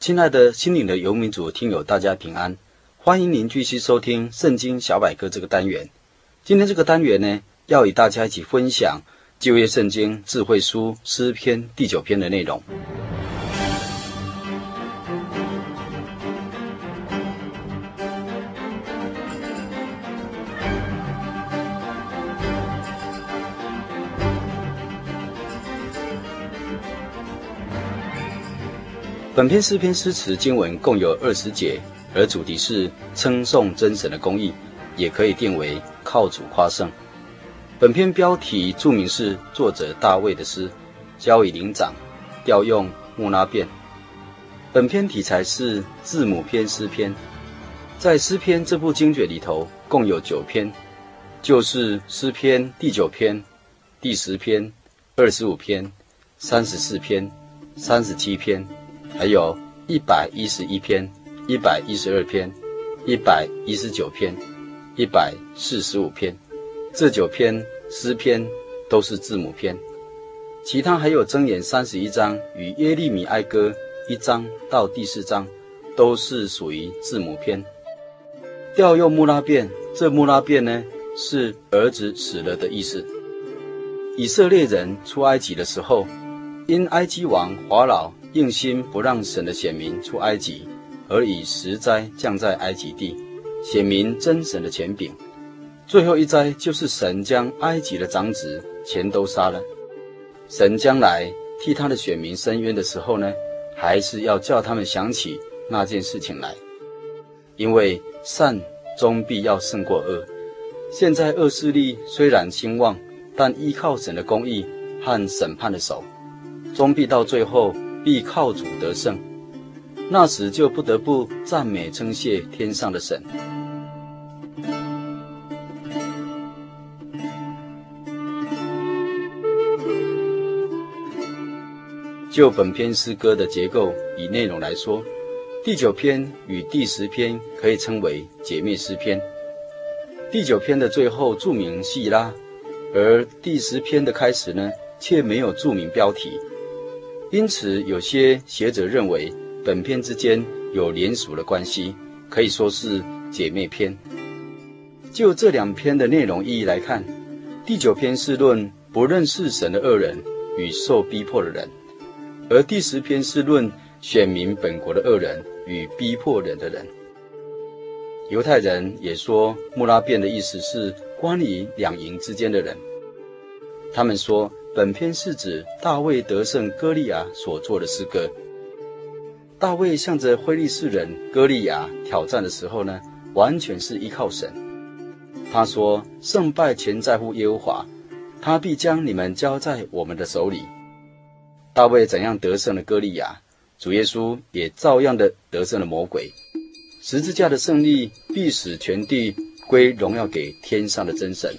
亲爱的心灵的游民族听友，大家平安！欢迎您继续收听《圣经小百科》这个单元。今天这个单元呢，要与大家一起分享旧约圣经智慧书诗篇第九篇的内容。本篇诗篇诗词经文共有二十节，而主题是称颂真神的公义，也可以定为靠主夸胜。本篇标题注明是作者大卫的诗，交与灵长，调用穆拉变。本篇题材是字母篇诗篇，在诗篇这部经卷里头共有九篇，就是诗篇第九篇、第十篇、二十五篇、三十四篇、三十七篇。还有一百一十一篇、一百一十二篇、一百一十九篇、一百四十五篇，这九篇诗篇都是字母篇。其他还有箴言三十一章与耶利米哀歌一章到第四章，都是属于字母篇。调用穆拉便，这穆拉便呢是儿子死了的意思。以色列人出埃及的时候，因埃及王法老。硬心不让神的选民出埃及，而以十灾降在埃及地，显明真神的权柄。最后一灾就是神将埃及的长子全都杀了。神将来替他的选民伸冤的时候呢，还是要叫他们想起那件事情来，因为善终必要胜过恶。现在恶势力虽然兴旺，但依靠神的公义和审判的手，终必到最后。必靠主得胜，那时就不得不赞美称谢天上的神。就本篇诗歌的结构与内容来说，第九篇与第十篇可以称为姐妹诗篇。第九篇的最后注明细拉，而第十篇的开始呢，却没有注明标题。因此，有些学者认为本篇之间有连属的关系，可以说是姐妹篇。就这两篇的内容意义来看，第九篇是论不认识神的恶人与受逼迫的人，而第十篇是论选民本国的恶人与逼迫人的人。犹太人也说穆拉便的意思是关于两营之间的人，他们说。本篇是指大卫得胜歌利亚所做的诗歌。大卫向着非利士人歌利亚挑战的时候呢，完全是依靠神。他说：“胜败全在乎耶和华，他必将你们交在我们的手里。”大卫怎样得胜了歌利亚，主耶稣也照样的得胜了魔鬼。十字架的胜利必使全地归荣耀给天上的真神。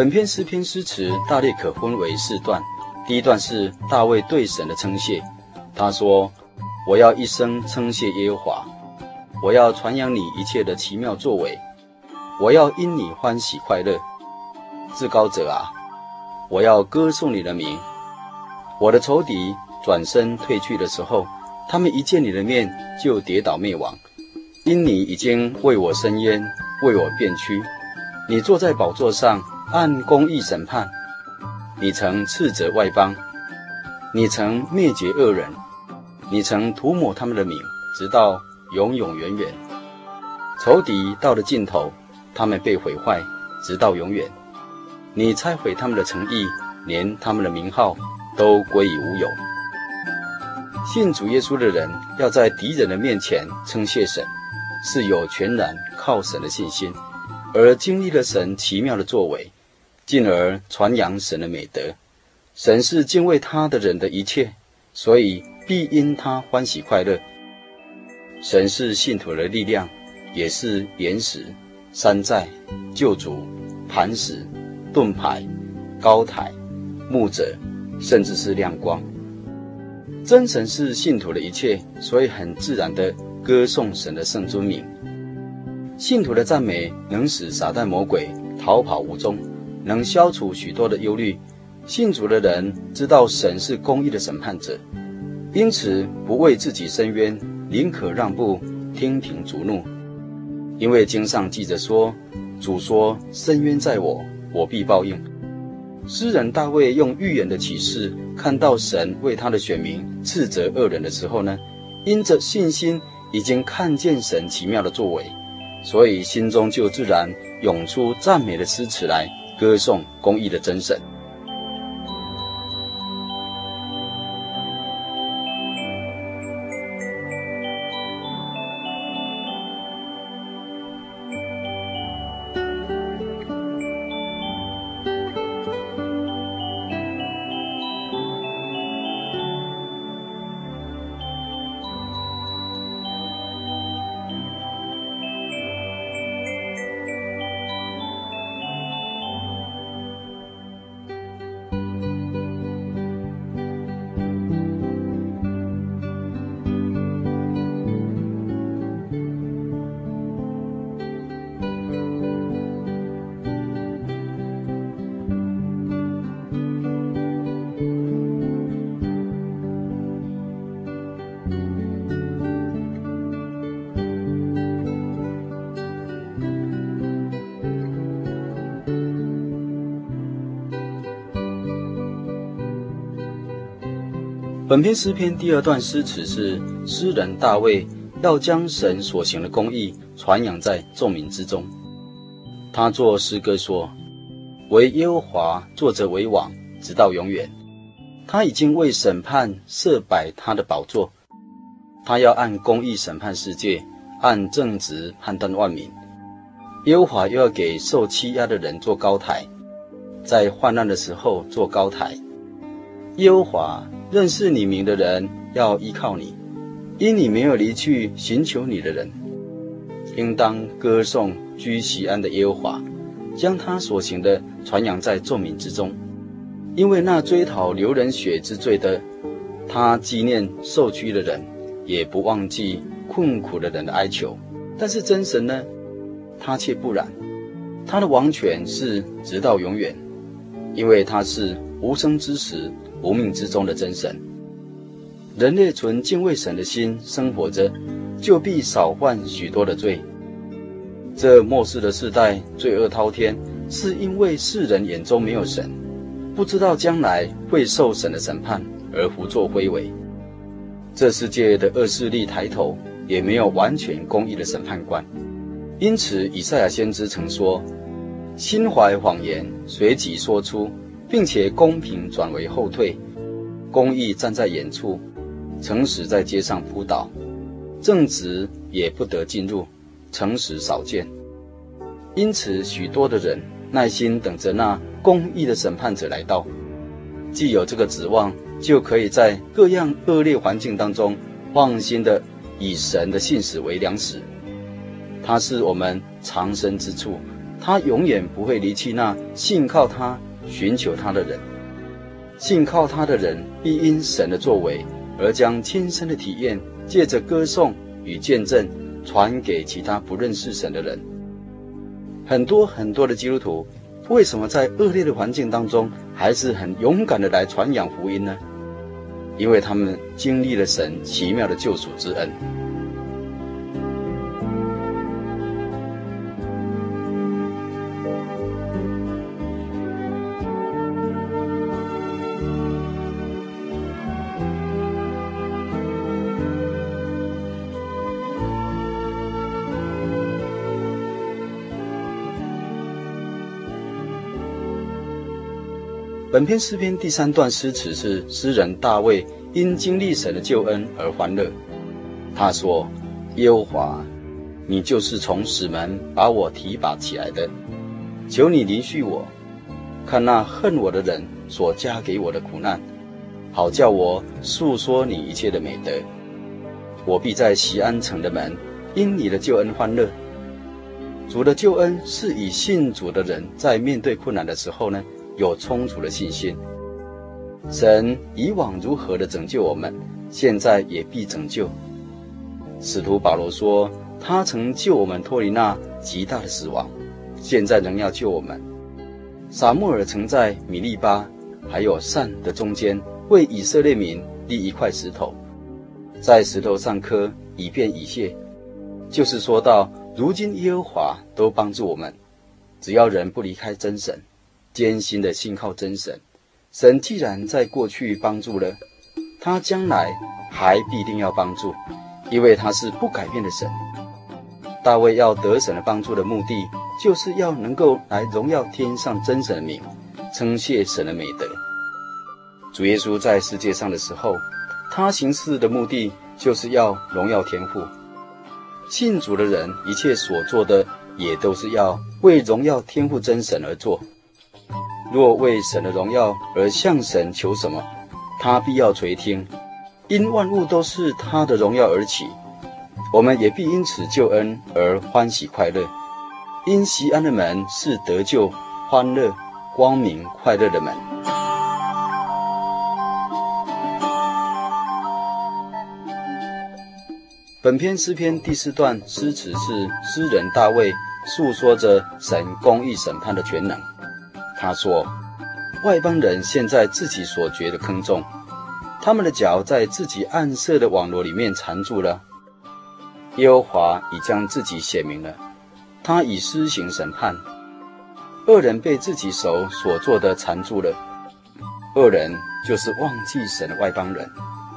本篇诗篇诗词大略可分为四段。第一段是大卫对神的称谢，他说：“我要一生称谢耶和华，我要传扬你一切的奇妙作为，我要因你欢喜快乐。至高者啊，我要歌颂你的名。我的仇敌转身退去的时候，他们一见你的面就跌倒灭亡，因你已经为我伸冤，为我辨屈。你坐在宝座上。”按公义审判，你曾斥责外邦，你曾灭绝恶人，你曾涂抹他们的名，直到永永远远。仇敌到了尽头，他们被毁坏，直到永远。你拆毁他们的诚意，连他们的名号都归于无有。信主耶稣的人，要在敌人的面前称谢神，是有全然靠神的信心，而经历了神奇妙的作为，进而传扬神的美德。神是敬畏他的人的一切，所以必因他欢喜快乐。神是信徒的力量。也是岩石、山寨、救主、磐石、盾牌、高台、牧者，甚至是亮光。真神是信徒的一切，所以很自然地歌颂神的圣尊名。信徒的赞美能使撒旦魔鬼逃跑无踪，能消除许多的忧虑。信主的人知道神是公义的审判者，因此不为自己伸冤，宁可让步，听凭主怒。因为经上记着说，主说：“伸冤在我，我必报应。”诗人大卫用预言的启示，看到神为他的选民斥责恶人的时候呢，因着信心已经看见神奇妙的作为，所以心中就自然涌出赞美的诗词来歌颂公义的真神。本篇诗篇第二段诗词是诗人大卫要将神所行的公义传扬在众民之中。他作诗歌说：“惟耶和华作者为王，直到永远。他已经为审判设摆他的宝座，他要按公义审判世界，按正直判断万民。耶和华又要给受欺压的人做高台，在患难的时候做高台。耶和华。”认识你名的人要依靠你，因你没有离去寻求你的人，应当歌颂居锡安的耶和华，将他所行的传扬在众民之中。因为那追讨流人血之罪的，他纪念受屈的人，也不忘记困苦的人的哀求。但是真神呢，他却不然，他的王权是直到永远，因为他是无生之时。无命之中的真神，人类存敬畏神的心生活着，就必少犯许多的罪。这末世的世代罪恶滔天，是因为世人眼中没有神，不知道将来会受神的审判而胡作非为。这世界的恶势力抬头，也没有完全公义的审判官。因此，以赛亚先知曾说：“心怀谎言，随即说出。”并且公平转为后退，公义站在远处，诚实在街上扑倒，正直也不得进入，诚实少见。因此，许多的人耐心等着那公义的审判者来到。既有这个指望，就可以在各样恶劣环境当中放心的以神的信使为粮食。他是我们藏身之处，他永远不会离弃那信靠他。寻求他的人，信靠他的人，必因神的作为而将亲身的体验，借着歌颂与见证，传给其他不认识神的人。很多很多的基督徒，为什么在恶劣的环境当中，还是很勇敢的来传扬福音呢？因为他们经历了神奇妙的救赎之恩。本篇诗篇第三段诗词是诗人大卫因经历神的救恩而欢乐。他说：“耶和华，你就是从死门把我提拔起来的，求你怜恤我，看那恨我的人所加给我的苦难，好叫我述说你一切的美德。我必在西安城的门因你的救恩欢乐。”主的救恩是以信主的人在面对困难的时候呢，有充足的信心，神以往如何的拯救我们，现在也必拯救。使徒保罗说，他曾救我们脱离那极大的死亡，现在仍要救我们。撒母耳曾在米利巴还有善的中间为以色列民立一块石头，在石头上刻以便以谢，就是说到如今耶和华都帮助我们，只要人不离开真神。艰辛的信靠真神，神既然在过去帮助了，他将来还必定要帮助，因为他是不改变的神。大卫要得神的帮助的目的，就是要能够来荣耀天上真神的名，称谢神的美德。主耶稣在世界上的时候，他行事的目的就是要荣耀天父。信主的人一切所做的，也都是要为荣耀天父真神而做。若为神的荣耀而向神求什么，他必要垂听，因万物都是他的荣耀而起。我们也必因此救恩而欢喜快乐，因锡安的门是得救、欢乐、光明、快乐的门。本篇诗篇第四段诗词是诗人大卫诉说着神公义审判的全能。他说：“外邦人陷在自己所掘的坑中，他们的脚在自己暗设的网罗里面缠住了。耶和华已将自己显明了，他已施行审判。恶人被自己手所做的缠住了，恶人就是忘记神的外邦人，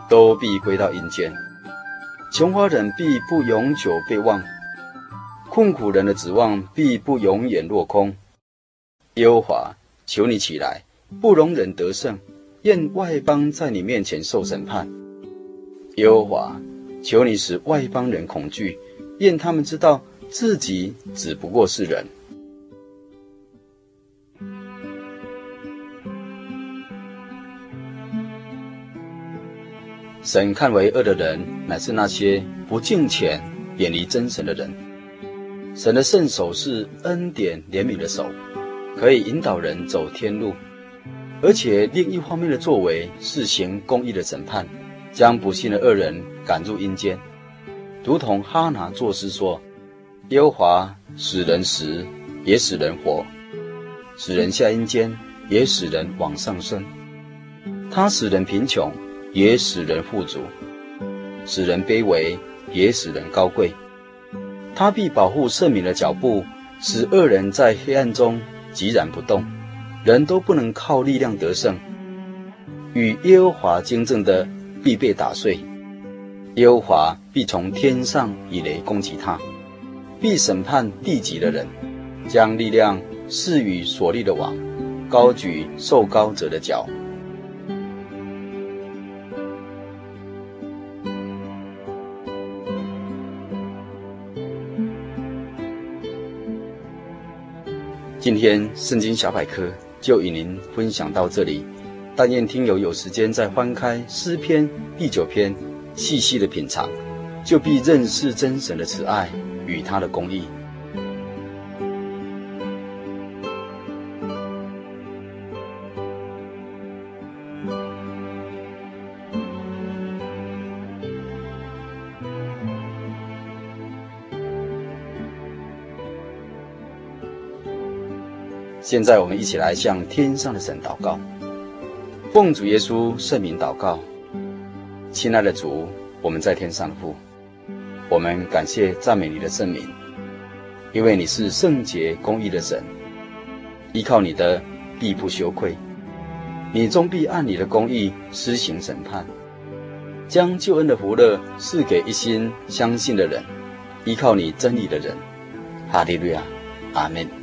都必归到阴间。穷乏人必不永久被忘，困苦人的指望必不永远落空。”耶和华，求你起来，不容忍得胜，愿外邦在你面前受审判。耶和华，求你使外邦人恐惧，愿他们知道自己只不过是人。神看为恶的人，乃是那些不敬虔、远离真神的人。神的圣手是恩典怜悯的手。可以引导人走天路，而且另一方面的作为是行公义的审判，将不信的恶人赶入阴间，如同哈拿作诗说：“耶和华使人死，也使人活；使人下阴间，也使人往上升。他使人贫穷，也使人富足；使人卑微，也使人高贵。他必保护圣民的脚步，使恶人在黑暗中。”寂然不动，人都不能靠力量得胜。与耶和华争正的必被打碎，耶和华必从天上以雷攻击他，必审判地极的人，将力量赐予所立的王，高举受高者的脚。今天圣经小百科就与您分享到这里，但愿听友有时间再翻开诗篇第九篇，细细的品尝，就必认识真神的慈爱与他的公义。现在我们一起来向天上的神祷告，奉主耶稣圣名祷告，亲爱的主，我们在天上的父，我们感谢赞美你的圣名，因为你是圣洁公义的神，依靠你的必不羞愧，你终必按你的公义施行审判，将救恩的福乐赐给一心相信的人，依靠你真理的人。哈利路亚，阿门。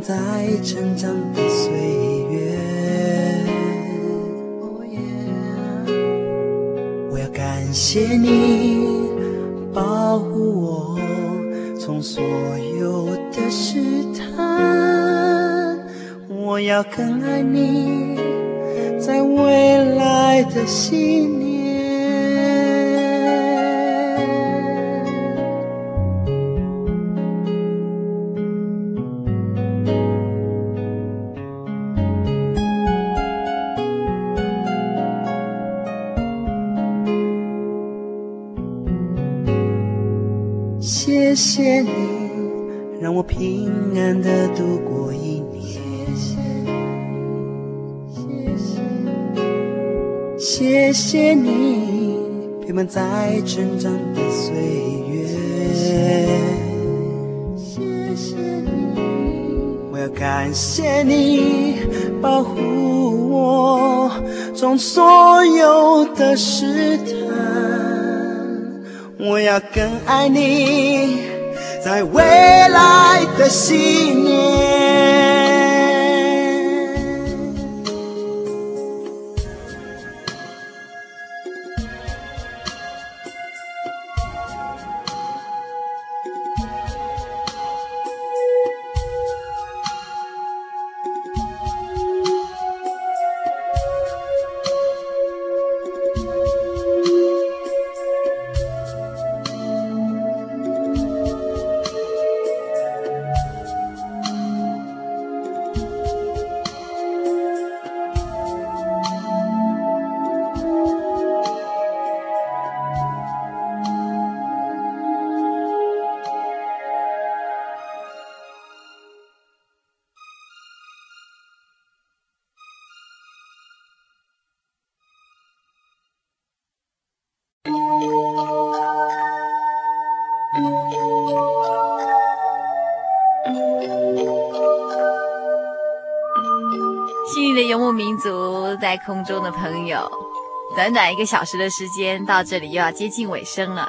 在成长的岁月，我要感谢你保护我，从所有的试探。我要更爱你，在未来的信念。谢谢你，陪伴在成长的岁月。谢谢你，我要感谢你保护我，从所有的试探。我要更爱你，在未来的信念。游牧民族在空中的朋友，短短一个小时的时间到这里又要接近尾声了。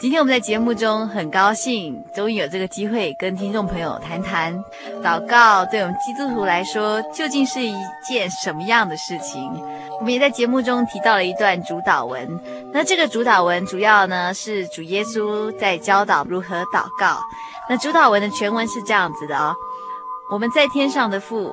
今天我们在节目中很高兴，终于有这个机会跟听众朋友谈谈祷告对我们基督徒来说究竟是一件什么样的事情。我们也在节目中提到了一段主祷文，那这个主祷文主要呢是主耶稣在教导如何祷告。那主祷文的全文是这样子的哦：我们在天上的父，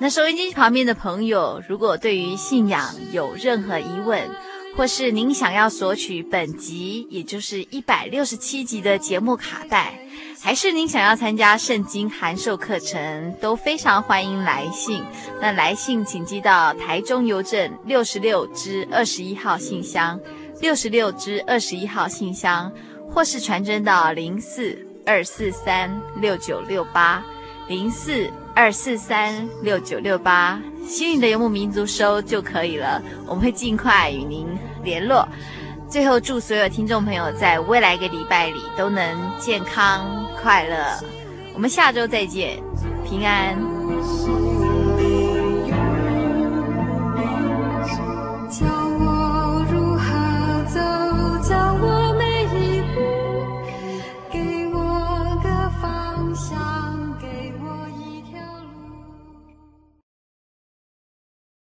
那收音机旁边的朋友，如果对于信仰有任何疑问，或是您想要索取本集，也就是一百六十七集的节目卡带，还是您想要参加圣经函授课程，都非常欢迎来信。那来信请寄到台中邮政六十六支二十一号信箱，六十六支二十一号信箱，或是传真到零四二四三六九六八零四二四三六九六八。幸运的游牧民族收就可以了，我们会尽快与您联络。最后，祝所有听众朋友在未来一个礼拜里都能健康快乐。我们下周再见，平安。